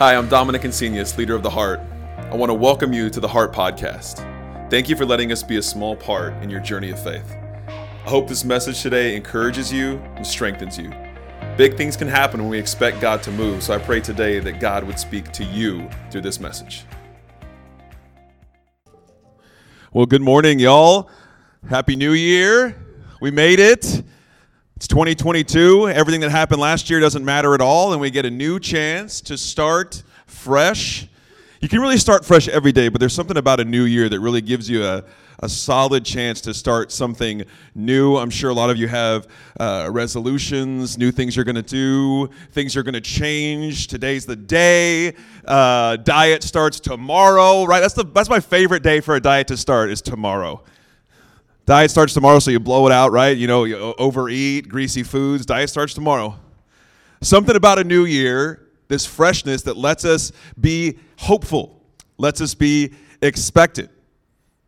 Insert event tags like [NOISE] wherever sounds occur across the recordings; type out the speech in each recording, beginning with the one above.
Hi, I'm Dominic Insenius, leader of The Heart. I want to welcome you to the Heart Podcast. Thank you for letting us be a small part in your journey of faith. I hope this message today encourages you and strengthens you. Big things can happen when we expect God to move, so I pray today that God would speak to you through this message. Well, good morning, y'all. Happy New Year. We made it. It's 2022. Everything that happened last year doesn't matter at all, and we get a new chance to start fresh. You can really start fresh every day, but there's something about a new year that really gives you a, a solid chance to start something new. I'm sure a lot of you have uh, resolutions, new things you're going to do, things you're going to change. Today's the day. Uh, diet starts tomorrow, right? That's the that's my favorite day for a diet to start is tomorrow. Diet starts tomorrow, so you blow it out, right? You know, you overeat, greasy foods. Diet starts tomorrow. Something about a new year, this freshness that lets us be hopeful, lets us be expectant.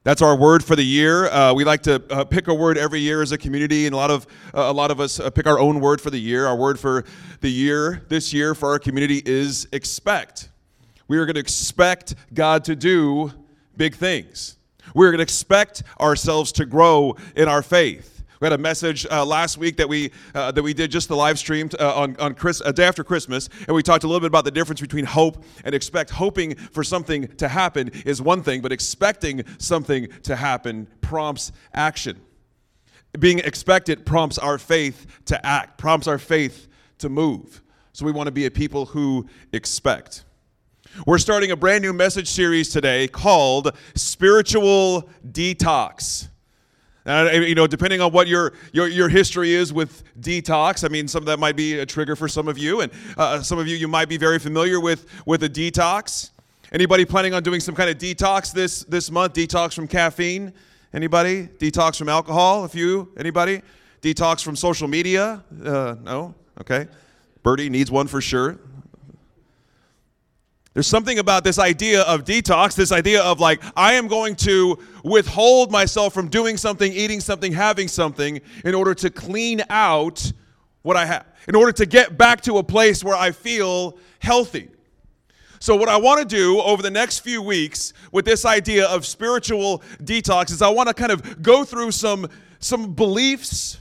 That's our word for the year. Uh, we like to uh, pick a word every year as a community, and a lot of uh, a lot of us uh, pick our own word for the year. Our word for the year this year for our community is expect. We are going to expect God to do big things. We're going to expect ourselves to grow in our faith. We had a message uh, last week that we uh, that we did just the live stream uh, on on Chris, a day after Christmas, and we talked a little bit about the difference between hope and expect. Hoping for something to happen is one thing, but expecting something to happen prompts action. Being expected prompts our faith to act, prompts our faith to move. So we want to be a people who expect. We're starting a brand new message series today called Spiritual Detox. Uh, you know, depending on what your, your your history is with detox, I mean, some of that might be a trigger for some of you, and uh, some of you you might be very familiar with with a detox. Anybody planning on doing some kind of detox this this month? Detox from caffeine? Anybody? Detox from alcohol? A few? Anybody? Detox from social media? Uh, no. Okay. Birdie needs one for sure. There's something about this idea of detox, this idea of like, I am going to withhold myself from doing something, eating something, having something in order to clean out what I have, in order to get back to a place where I feel healthy. So, what I want to do over the next few weeks with this idea of spiritual detox is I want to kind of go through some, some beliefs,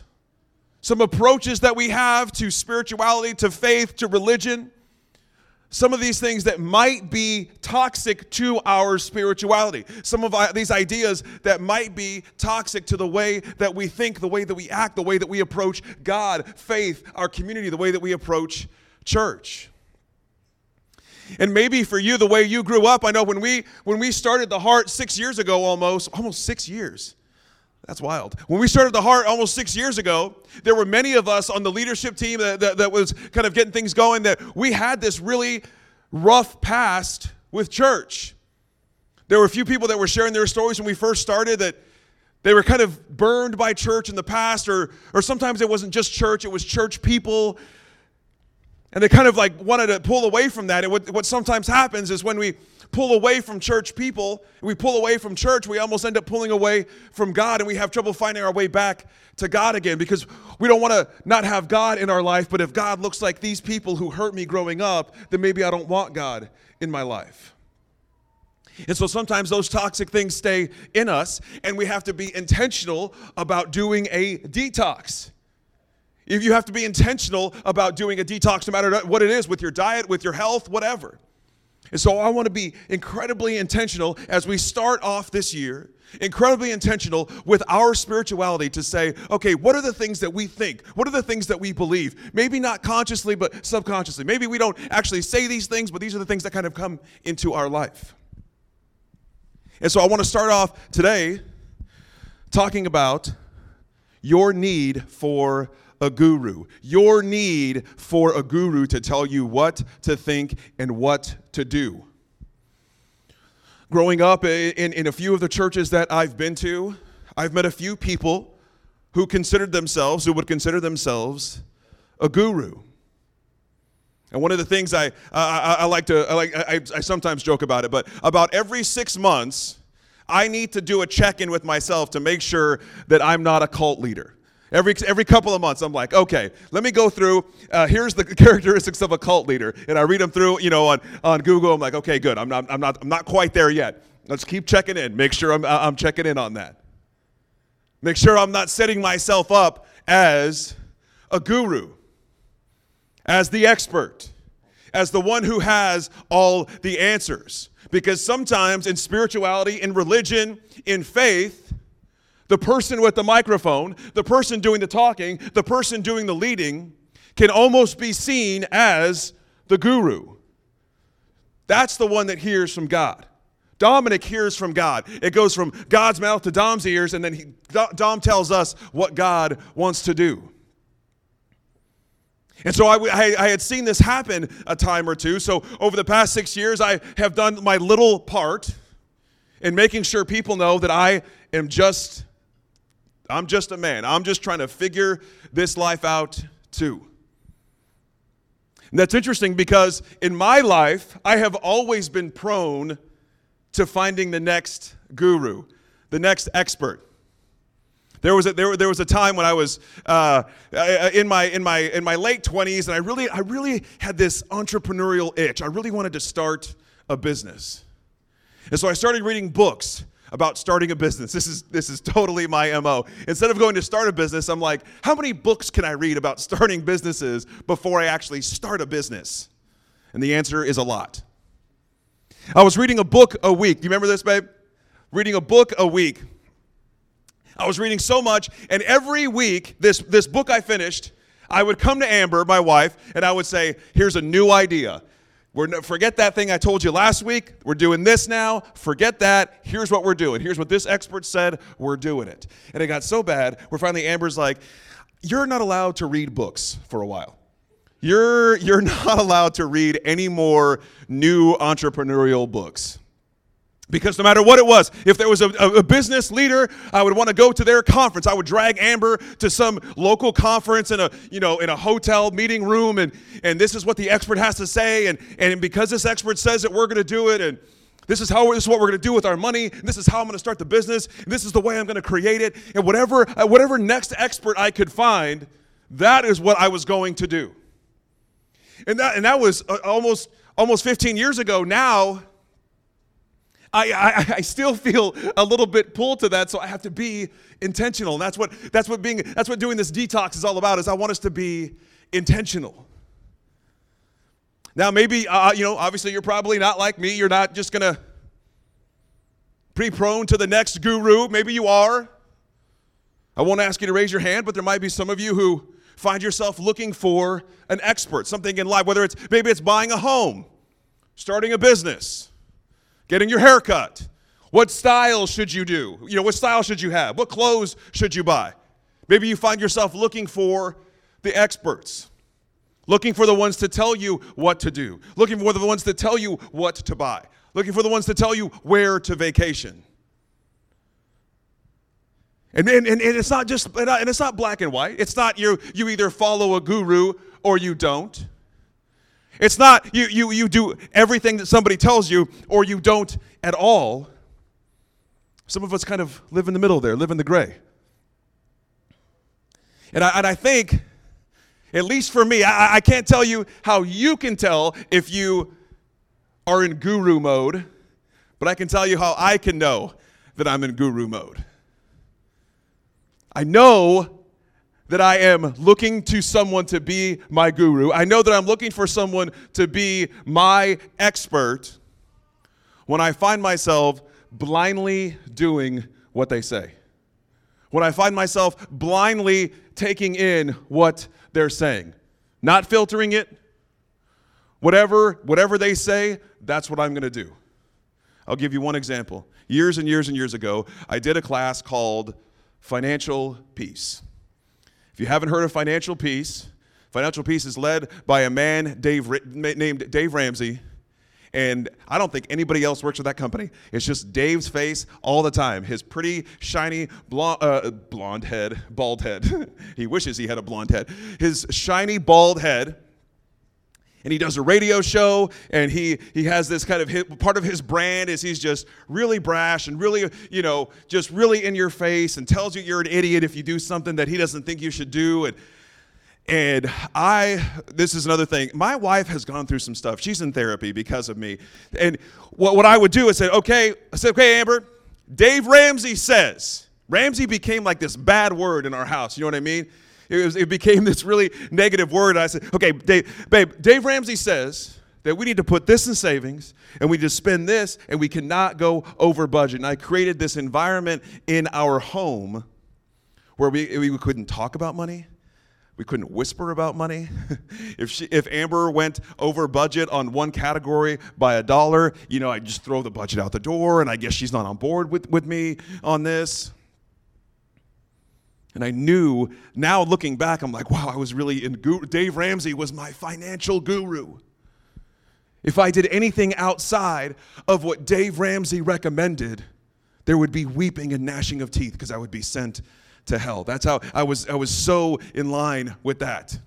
some approaches that we have to spirituality, to faith, to religion some of these things that might be toxic to our spirituality. Some of uh, these ideas that might be toxic to the way that we think, the way that we act, the way that we approach God, faith, our community, the way that we approach church. And maybe for you, the way you grew up, I know when we when we started the heart six years ago, almost almost six years. That's wild. When we started the heart almost six years ago, there were many of us on the leadership team that, that, that, was kind of getting things going that we had this really rough past with church. There were a few people that were sharing their stories when we first started that they were kind of burned by church in the past, or, or sometimes it wasn't just church, it was church people. And they kind of like wanted to pull away from that. And what, what sometimes happens is when we pull away from church people, we pull away from church, we almost end up pulling away from God and we have trouble finding our way back to God again because we don't want to not have God in our life. But if God looks like these people who hurt me growing up, then maybe I don't want God in my life. And so sometimes those toxic things stay in us, and we have to be intentional about doing a detox. If you have to be intentional about doing a detox, no matter what it is, with your diet, with your health, whatever. And so I want to be incredibly intentional as we start off this year, incredibly intentional with our spirituality to say, okay, what are the things that we think? What are the things that we believe? Maybe not consciously, but subconsciously. Maybe we don't actually say these things, but these are the things that kind of come into our life. And so I want to start off today talking about your need for a guru, your need for a guru to tell you what to think and what to do. Growing up in, in a few of the churches that I've been to, I've met a few people who considered themselves, who would consider themselves a guru. And one of the things I, I, I like to, I, like, I, I sometimes joke about it, but about every six months, I need to do a check in with myself to make sure that I'm not a cult leader. Every, every couple of months, I'm like, okay, let me go through. Uh, here's the [LAUGHS] characteristics of a cult leader, and I read them through, you know, on, on Google. I'm like, okay, good. I'm not, I'm not, I'm not quite there yet. Let's keep checking in. Make sure I'm, I'm checking in on that. Make sure I'm not setting myself up as a guru, as the expert, as the one who has all the answers. Because sometimes in spirituality, in religion, in faith, the person with the microphone, the person doing the talking, the person doing the leading, can almost be seen as the guru. That's the one that hears from God. Dominic hears from God. It goes from God's mouth to Dom's ears, and then he, Dom tells us what God wants to do. And so I, I, I, had seen this happen a time or two. So over the past six years, I have done my little part in making sure people know that I am just, I'm just a man. I'm just trying to figure this life out too. And that's interesting because in my life, I have always been prone to finding the next guru, the next expert. There was a, there, there was a time when I was uh, in, my, in, my, in my late 20s, and I really, I really had this entrepreneurial itch. I really wanted to start a business. And so I started reading books about starting a business. This is, this is totally my MO. Instead of going to start a business, I'm like, how many books can I read about starting businesses before I actually start a business? And the answer is a lot. I was reading a book a week. Do you remember this, babe? Reading a book a week. I was reading so much, and every week, this, this book I finished, I would come to Amber, my wife, and I would say, Here's a new idea. We're no, forget that thing I told you last week. We're doing this now. Forget that. Here's what we're doing. Here's what this expert said. We're doing it. And it got so bad where finally Amber's like, You're not allowed to read books for a while. You're, you're [LAUGHS] not allowed to read any more new entrepreneurial books. Because no matter what it was, if there was a, a, business leader, I would want to go to their conference. I would drag Amber to some local conference in a, you know, in a hotel meeting room, and, and this is what the expert has to say, and, and because this expert says it, we're going to do it, and this is how this is what we're going to do with our money, this is how I'm going to start the business, this is the way I'm going to create it, and whatever, uh, whatever next expert I could find, that is what I was going to do. And that, and that was uh, almost, almost 15 years ago. Now, I, I, I, still feel a little bit pulled to that, so I have to be intentional. And that's what, that's what being, that's what doing this detox is all about, is I want us to be intentional. Now, maybe, uh, you know, obviously you're probably not like me. You're not just going to be prone to the next guru. Maybe you are. I won't ask you to raise your hand, but there might be some of you who find yourself looking for an expert, something in life, whether it's maybe it's buying a home, starting a business, getting your hair cut. What style should you do? You know, what style should you have? What clothes should you buy? Maybe you find yourself looking for the experts, looking for the ones to tell you what to do, looking for the ones to tell you what to buy, looking for the ones to tell you where to vacation. And, and, and it's not just, and it's not black and white. It's not you, you either follow a guru or you don't. It's not you, you, you do everything that somebody tells you or you don't at all. Some of us kind of live in the middle there, live in the gray. And I, and I think, at least for me, I, I can't tell you how you can tell if you are in guru mode, but I can tell you how I can know that I'm in guru mode. I know that I am looking to someone to be my guru. I know that I'm looking for someone to be my expert when I find myself blindly doing what they say. When I find myself blindly taking in what they're saying, not filtering it. Whatever, whatever they say, that's what I'm going to do. I'll give you one example. Years and years and years ago, I did a class called Financial Peace. You haven't heard of Financial Peace, Financial Peace is led by a man Dave, named Dave Ramsey. And I don't think anybody else works with that company. It's just Dave's face all the time. His pretty, shiny, blonde, uh, blonde head, bald head. [LAUGHS] he wishes he had a blonde head. His shiny, bald head. And he does a radio show and he he has this kind of part of his brand is he's just really brash and really you know just really in your face and tells you you're an idiot if you do something that he doesn't think you should do and and I, this is another thing. My wife has gone through some stuff. She's in therapy because of me. And what, what I would do is say, okay, I said, okay, Amber, Dave Ramsey says. Ramsey became like this bad word in our house. You know what I mean? It, was, it became this really negative word. I said, okay, Dave, babe, Dave Ramsey says that we need to put this in savings and we just spend this and we cannot go over budget. And I created this environment in our home where we, we couldn't talk about money. We couldn't whisper about money. [LAUGHS] if, she, if Amber went over budget on one category by a dollar, you know, I'd just throw the budget out the door, and I guess she's not on board with, with me on this. And I knew, now looking back, I'm like, wow, I was really in guru. Dave Ramsey was my financial guru. If I did anything outside of what Dave Ramsey recommended, there would be weeping and gnashing of teeth because I would be sent to hell. That's how I was, I was so in line with that.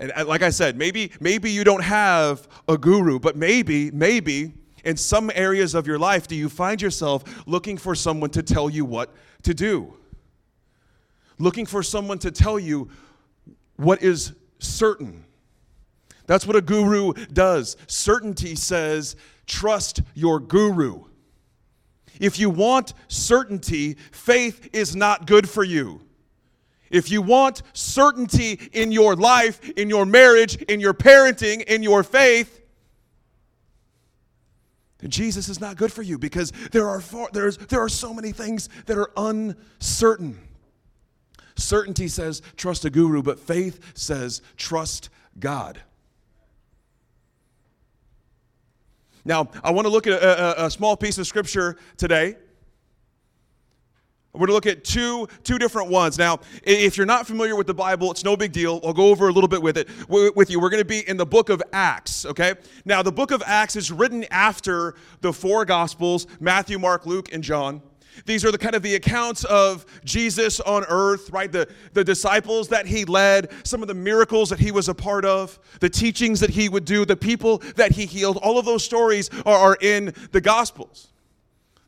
And uh, like I said, maybe, maybe you don't have a guru, but maybe, maybe in some areas of your life, do you find yourself looking for someone to tell you what to do? Looking for someone to tell you what is certain. That's what a guru does. Certainty says, trust your guru. If you want certainty, faith is not good for you. If you want certainty in your life, in your marriage, in your parenting, in your faith, then Jesus is not good for you because there are, far, there's, there are so many things that are uncertain. Certainty says trust a guru, but faith says trust God. Now, I want to look at a, a, a small piece of scripture today. We're going to look at two, two different ones. Now, if you're not familiar with the Bible, it's no big deal. I'll go over a little bit with it with you. We're going to be in the book of Acts, okay? Now, the book of Acts is written after the four Gospels Matthew, Mark, Luke, and John. These are the kind of the accounts of Jesus on earth, right? The, the disciples that he led, some of the miracles that he was a part of, the teachings that he would do, the people that he healed. All of those stories are, are in the Gospels.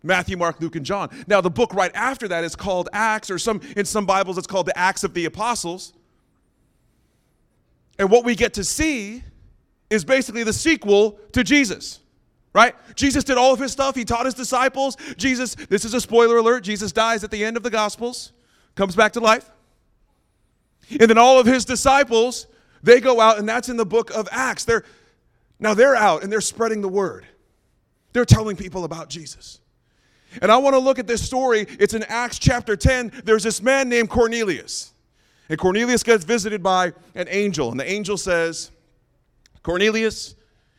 Matthew, Mark, Luke, and John. Now, the book right after that is called Acts, or some in some Bibles it's called the Acts of the Apostles. And what we get to see is basically the sequel to Jesus right? Jesus did all of his stuff. He taught his disciples. Jesus, this is a spoiler alert, Jesus dies at the end of the Gospels, comes back to life. And then all of his disciples, they go out, and that's in the book of Acts. They're now they're out and they're spreading the word. They're telling people about Jesus. And I want to look at this story. It's in Acts chapter 10. There's this man named Cornelius. And Cornelius gets visited by an angel. And the angel says, Cornelius,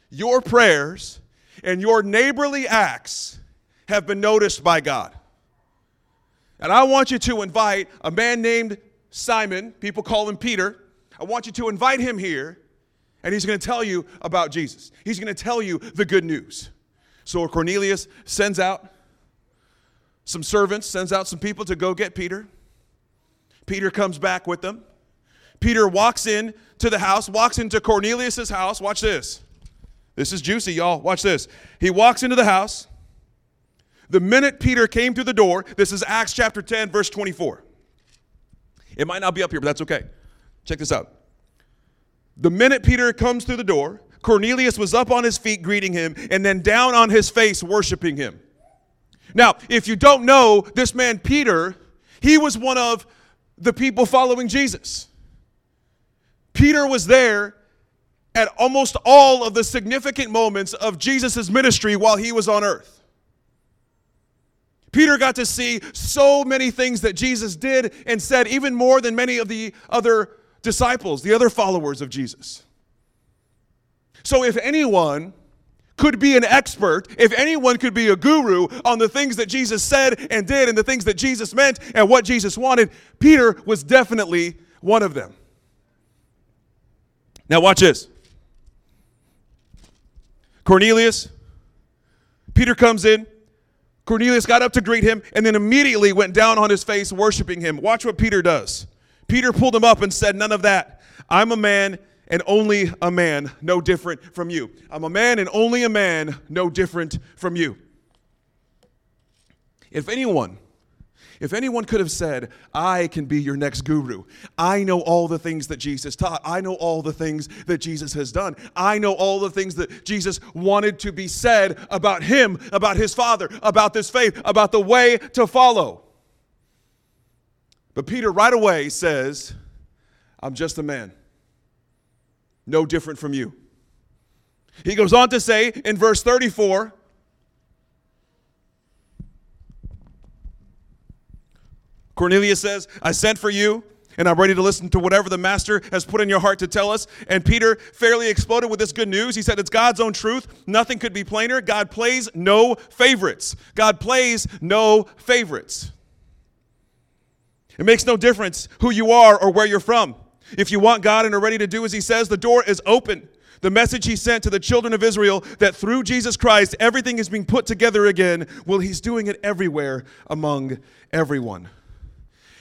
your prayers and your neighborly acts have been noticed by God. And I want you to invite a man named Simon, people call him Peter. I want you to invite him here, and he's going to tell you about Jesus. He's going to tell you the good news. So Cornelius sends out some servants, sends out some people to go get Peter. Peter comes back with them. Peter walks in to the house, walks into Cornelius's house. Watch this. This is juicy, y'all. Watch this. He walks into the house. The minute Peter came through the door, this is Acts chapter 10, verse 24. It might not be up here, but that's okay. Check this out. The minute Peter comes through the door, Cornelius was up on his feet greeting him and then down on his face worshiping him. Now, if you don't know, this man Peter, he was one of the people following Jesus. Peter was there at almost all of the significant moments of Jesus' ministry while he was on earth. Peter got to see so many things that Jesus did and said, even more than many of the other disciples, the other followers of Jesus. So, if anyone could be an expert, if anyone could be a guru on the things that Jesus said and did and the things that Jesus meant and what Jesus wanted, Peter was definitely one of them. Now, watch this. Cornelius, Peter comes in. Cornelius got up to greet him and then immediately went down on his face, worshiping him. Watch what Peter does. Peter pulled him up and said, None of that. I'm a man and only a man, no different from you. I'm a man and only a man, no different from you. If anyone if anyone could have said, I can be your next guru, I know all the things that Jesus taught, I know all the things that Jesus has done, I know all the things that Jesus wanted to be said about him, about his Father, about this faith, about the way to follow. But Peter right away says, I'm just a man, no different from you. He goes on to say in verse 34, Cornelius says, I sent for you and I'm ready to listen to whatever the master has put in your heart to tell us. And Peter fairly exploded with this good news. He said, It's God's own truth. Nothing could be plainer. God plays no favorites. God plays no favorites. It makes no difference who you are or where you're from. If you want God and are ready to do as He says, the door is open. The message He sent to the children of Israel that through Jesus Christ everything is being put together again, well, He's doing it everywhere among everyone.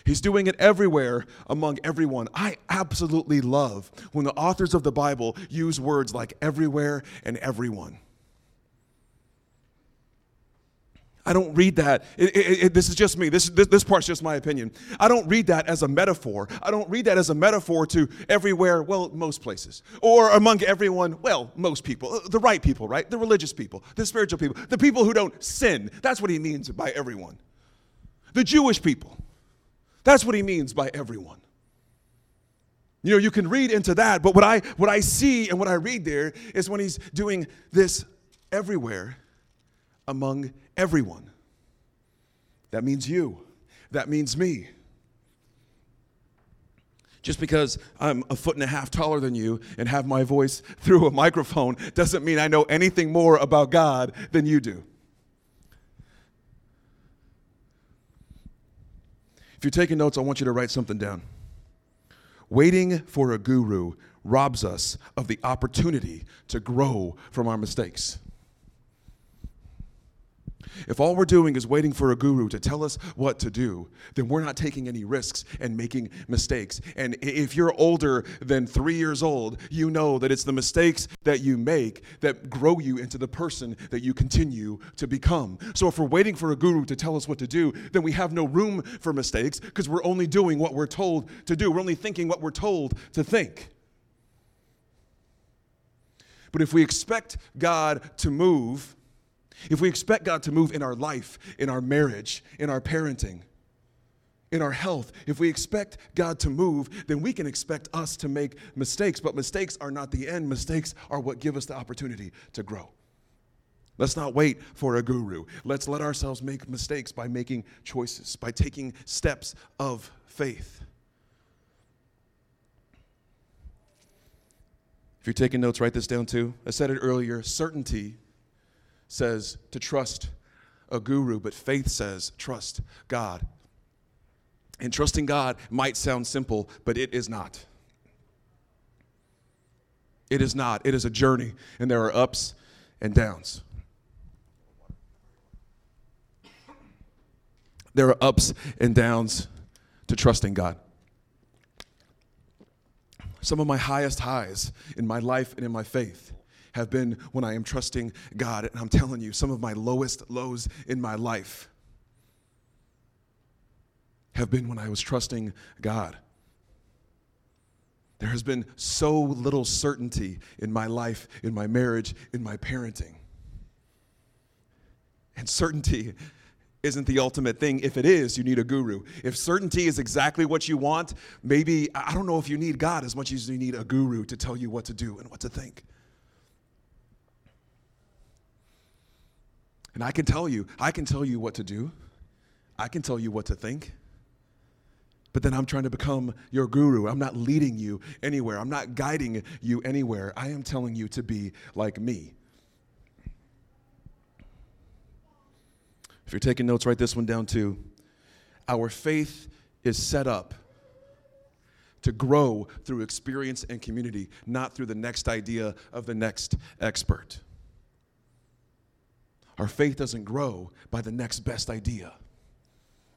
He's doing it everywhere among everyone. I absolutely love when the authors of the Bible use words like everywhere and everyone. I don't read that. It, it, it, this is just me. This, this, this part's just my opinion. I don't read that as a metaphor. I don't read that as a metaphor to everywhere, well, most places. Or among everyone, well, most people. Uh, the right people, right? The religious people, the spiritual people, the people who don't sin. That's what he means by everyone. The Jewish people. That's what he means by everyone. You know, you can read into that, but what I what I see and what I read there is when he's doing this everywhere among everyone. That means you. That means me. Just because I'm a foot and a half taller than you and have my voice through a microphone doesn't mean I know anything more about God than you do. If you're taking notes, I want you to write something down. Waiting for a guru robs us of the opportunity to grow from our mistakes. If all we're doing is waiting for a guru to tell us what to do, then we're not taking any risks and making mistakes. And if you're older than three years old, you know that it's the mistakes that you make that grow you into the person that you continue to become. So if we're waiting for a guru to tell us what to do, then we have no room for mistakes because we're only doing what we're told to do. We're only thinking what we're told to think. But if we expect God to move, if we expect God to move in our life, in our marriage, in our parenting, in our health, if we expect God to move, then we can expect us to make mistakes. But mistakes are not the end, mistakes are what give us the opportunity to grow. Let's not wait for a guru. Let's let ourselves make mistakes by making choices, by taking steps of faith. If you're taking notes, write this down too. I said it earlier certainty says to trust a guru, but faith says trust God. And trusting God might sound simple, but it is not. It is not. It is a journey, and there are ups and downs. There are ups and downs to trusting God. Some of my highest highs in my life and in my faith have been when I am trusting God. And I'm telling you, some of my lowest lows in my life have been when I was trusting God. There has been so little certainty in my life, in my marriage, in my parenting. And certainty isn't the ultimate thing. If it is, you need a guru. If certainty is exactly what you want, maybe, I don't know if you need God as much as you need a guru to tell you what to do and what to think. And I can tell you, I can tell you what to do. I can tell you what to think. But then I'm trying to become your guru. I'm not leading you anywhere. I'm not guiding you anywhere. I am telling you to be like me. If you're taking notes, write this one down too. Our faith is set up to grow through experience and community, not through the next idea of the next expert. Our faith doesn't grow by the next best idea.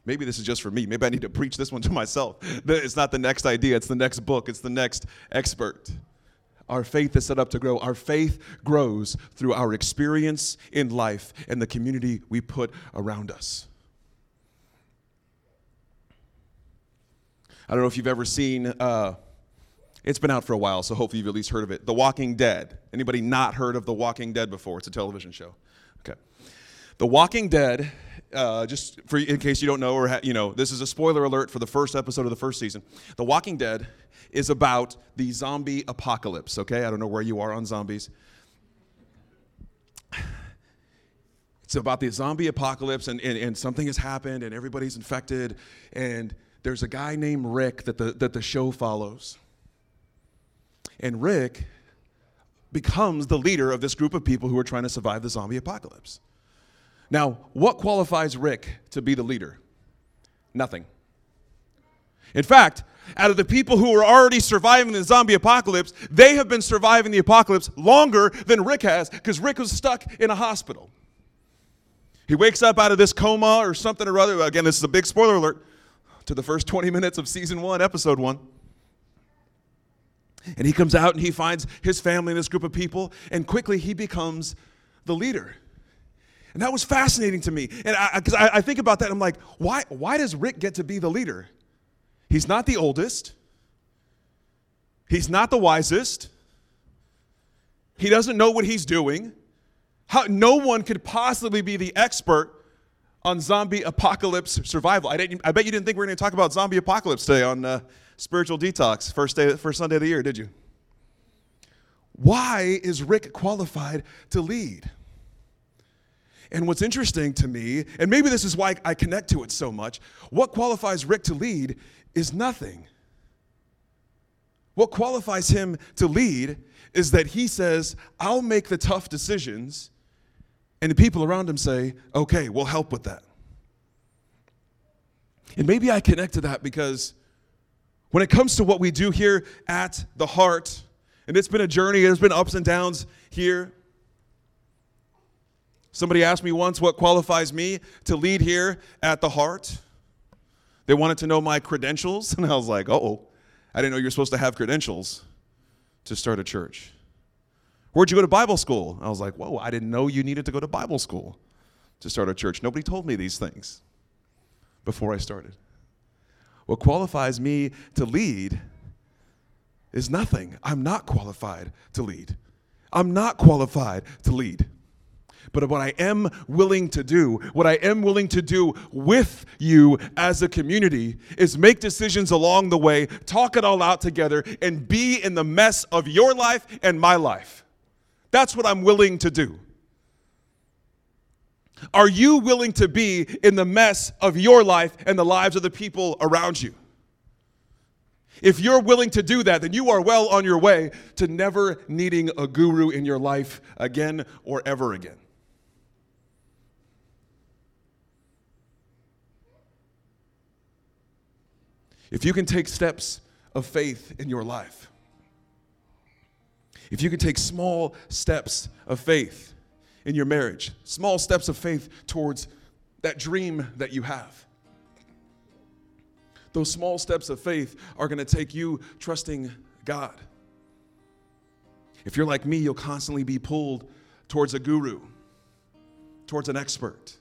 Maybe this is just for me. Maybe I need to preach this one to myself. It's not the next idea, it's the next book, it's the next expert. Our faith is set up to grow. Our faith grows through our experience in life and the community we put around us. I don't know if you've ever seen, uh, it's been out for a while, so hopefully you've at least heard of it. The Walking Dead. Anybody not heard of The Walking Dead before? It's a television show. Okay. The Walking Dead, uh, just for in case you don't know, or ha- you know, this is a spoiler alert for the first episode of the first season. The Walking Dead is about the zombie apocalypse. Okay, I don't know where you are on zombies. It's about the zombie apocalypse, and, and, and something has happened, and everybody's infected, and there's a guy named Rick that the, that the show follows. And Rick becomes the leader of this group of people who are trying to survive the zombie apocalypse. Now, what qualifies Rick to be the leader? Nothing. In fact, out of the people who are already surviving the zombie apocalypse, they have been surviving the apocalypse longer than Rick has because Rick was stuck in a hospital. He wakes up out of this coma or something or other. Again, this is a big spoiler alert to the first 20 minutes of season one, episode one. And he comes out and he finds his family and this group of people, and quickly he becomes the leader. And that was fascinating to me. And because I, I, I, think about that, I'm like, why, why does Rick get to be the leader? He's not the oldest, he's not the wisest, he doesn't know what he's doing. How, no one could possibly be the expert on zombie apocalypse survival. I, didn't, I bet you didn't think we were going to talk about zombie apocalypse today on uh, Spiritual Detox, first, day, first Sunday of the year, did you? Why is Rick qualified to lead? And what's interesting to me, and maybe this is why I connect to it so much, what qualifies Rick to lead is nothing. What qualifies him to lead is that he says, I'll make the tough decisions, and the people around him say, okay, we'll help with that. And maybe I connect to that because when it comes to what we do here at the heart, and it's been a journey, there's been ups and downs here. Somebody asked me once what qualifies me to lead here at the heart. They wanted to know my credentials, [LAUGHS] and I was like, oh, I didn't know you're supposed to have credentials to start a church. Where'd you go to Bible school? I was like, whoa, I didn't know you needed to go to Bible school to start a church. Nobody told me these things before I started. What qualifies me to lead is nothing. I'm not qualified to lead. I'm not qualified to lead. But what I am willing to do, what I am willing to do with you as a community, is make decisions along the way, talk it all out together, and be in the mess of your life and my life. That's what I'm willing to do. Are you willing to be in the mess of your life and the lives of the people around you? If you're willing to do that, then you are well on your way to never needing a guru in your life again or ever again. If you can take steps of faith in your life, if you can take small steps of faith in your marriage, small steps of faith towards that dream that you have, those small steps of faith are going to take you trusting God. If you're like me, you'll constantly be pulled towards a guru, towards an expert.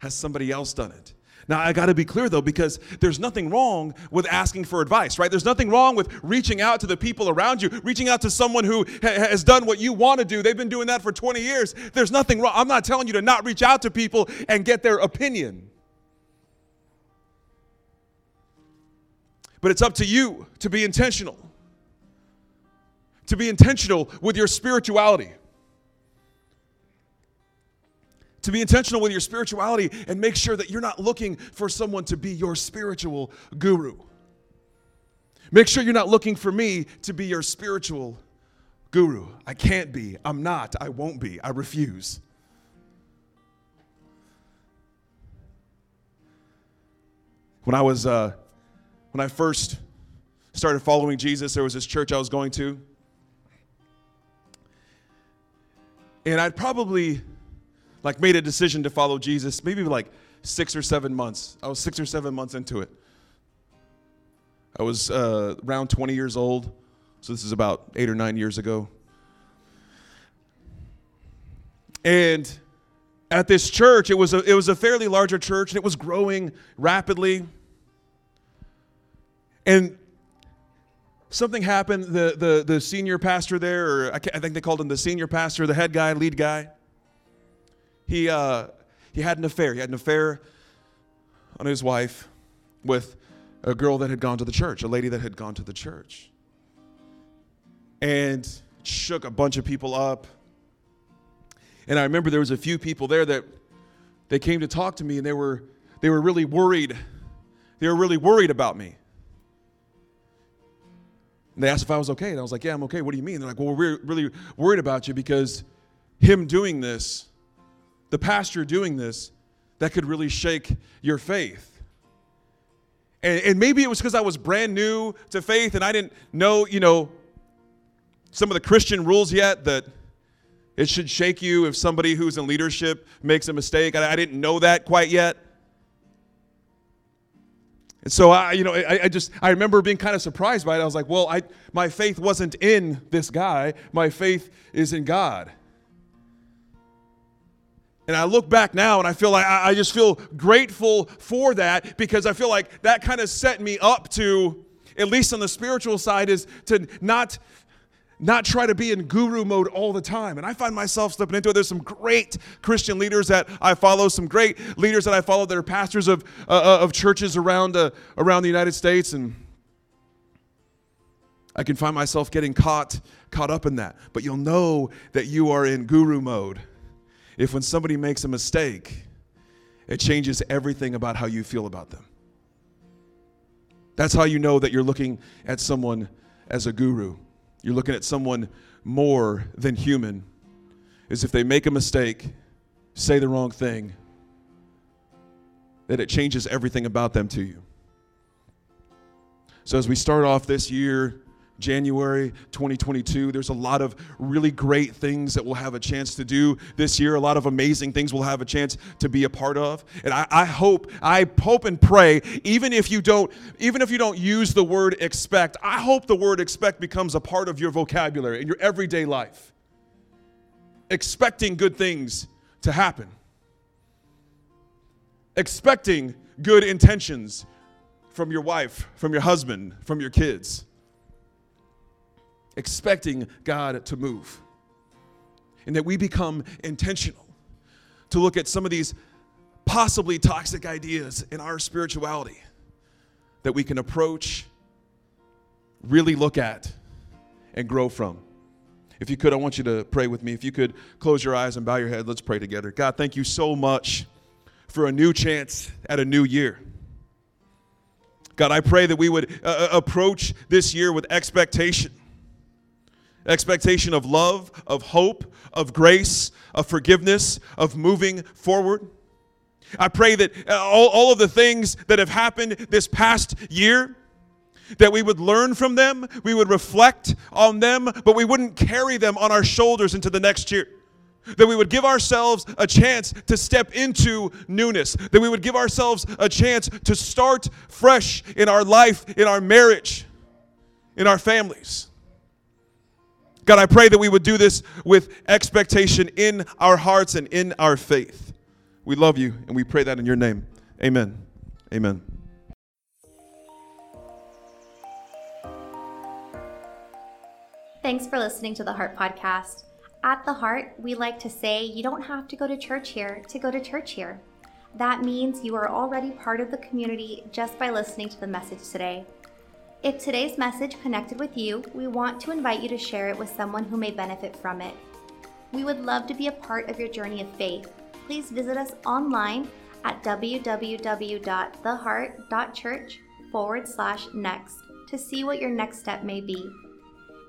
Has somebody else done it? Now, I got to be clear though, because there's nothing wrong with asking for advice, right? There's nothing wrong with reaching out to the people around you, reaching out to someone who ha- has done what you want to do. They've been doing that for 20 years. There's nothing wrong. I'm not telling you to not reach out to people and get their opinion. But it's up to you to be intentional, to be intentional with your spirituality to be intentional with your spirituality and make sure that you're not looking for someone to be your spiritual guru. Make sure you're not looking for me to be your spiritual guru. I can't be. I'm not. I won't be. I refuse. When I was, uh, when I first started following Jesus, there was this church I was going to. And I'd probably like made a decision to follow Jesus maybe like six or seven months. I was six or seven months into it. I was uh, around 20 years old, so this is about eight or nine years ago. And at this church, it was a, it was a fairly larger church, and it was growing rapidly. And something happened. The, the, the senior pastor there, or I, I think they called him the senior pastor, the head guy, lead guy, he, uh, he had an affair. He had an affair on his wife with a girl that had gone to the church, a lady that had gone to the church. And shook a bunch of people up. And I remember there was a few people there that they came to talk to me and they were they were really worried. They were really worried about me. And they asked if I was okay. And I was like, Yeah, I'm okay. What do you mean? They're like, Well, we're really worried about you because him doing this, the pastor doing this, that could really shake your faith. And, and maybe it was because I was brand new to faith and I didn't know, you know, some of the Christian rules yet that it should shake you if somebody who's in leadership makes a mistake. I, I didn't know that quite yet. And so I, you know, I, I, just I remember being kind of surprised by it. I was like, well, I my faith wasn't in this guy. My faith is in God. And I look back now and I feel like I just feel grateful for that because I feel like that kind of set me up to, at least on the spiritual side, is to not not try to be in guru mode all the time. And I find myself slipping into it. There's some great Christian leaders that I follow, some great leaders that I follow that are pastors of, uh, uh of churches around, uh, around the United States. And I can find myself getting caught, caught up in that. But you'll know that you are in guru mode if when somebody makes a mistake, it changes everything about how you feel about them. That's how you know that you're looking at someone as a guru. You're looking at someone more than human. Is if they make a mistake, say the wrong thing, that it changes everything about them to you. So as we start off this year, January 2022. There's a lot of really great things that we'll have a chance to do this year, a lot of amazing things we'll have a chance to be a part of. And I, I, hope, I hope and pray, even if you don't, even if you don't use the word expect, I hope the word expect becomes a part of your vocabulary in your everyday life. Expecting good things to happen. Expecting good intentions from your wife, from your husband, from your kids expecting God to move. And that we become intentional to look at some of these possibly toxic ideas in our spirituality that we can approach, really look at, and grow from. If you could, I want you to pray with me. If you could close your eyes and bow your head, let's pray together. God, thank you so much for a new chance at a new year. God, I pray that we would uh, uh approach this year with expectation expectation of love, of hope, of grace, of forgiveness, of moving forward. I pray that all, all of the things that have happened this past year, that we would learn from them, we would reflect on them, but we wouldn't carry them on our shoulders into the next year. That we would give ourselves a chance to step into newness. That we would give ourselves a chance to start fresh in our life, in our marriage, in our families. God, I pray that we would do this with expectation in our hearts and in our faith. We love you and we pray that in your name. Amen. Amen. Thanks for listening to the Heart Podcast. At the Heart, we like to say you don't have to go to church here to go to church here. That means you are already part of the community just by listening to the message today. If today's message connected with you, we want to invite you to share it with someone who may benefit from it. We would love to be a part of your journey of faith. Please visit us online at www.theheart.church forward slash next to see what your next step may be.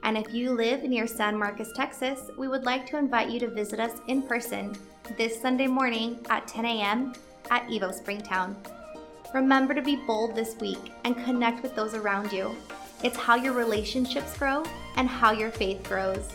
And if you live near San Marcos, Texas, we would like to invite you to visit us in person this Sunday morning at 10 a.m. at Evo Springtown. Remember to be bold this week and connect with those around you. It's how your relationships grow and how your faith grows.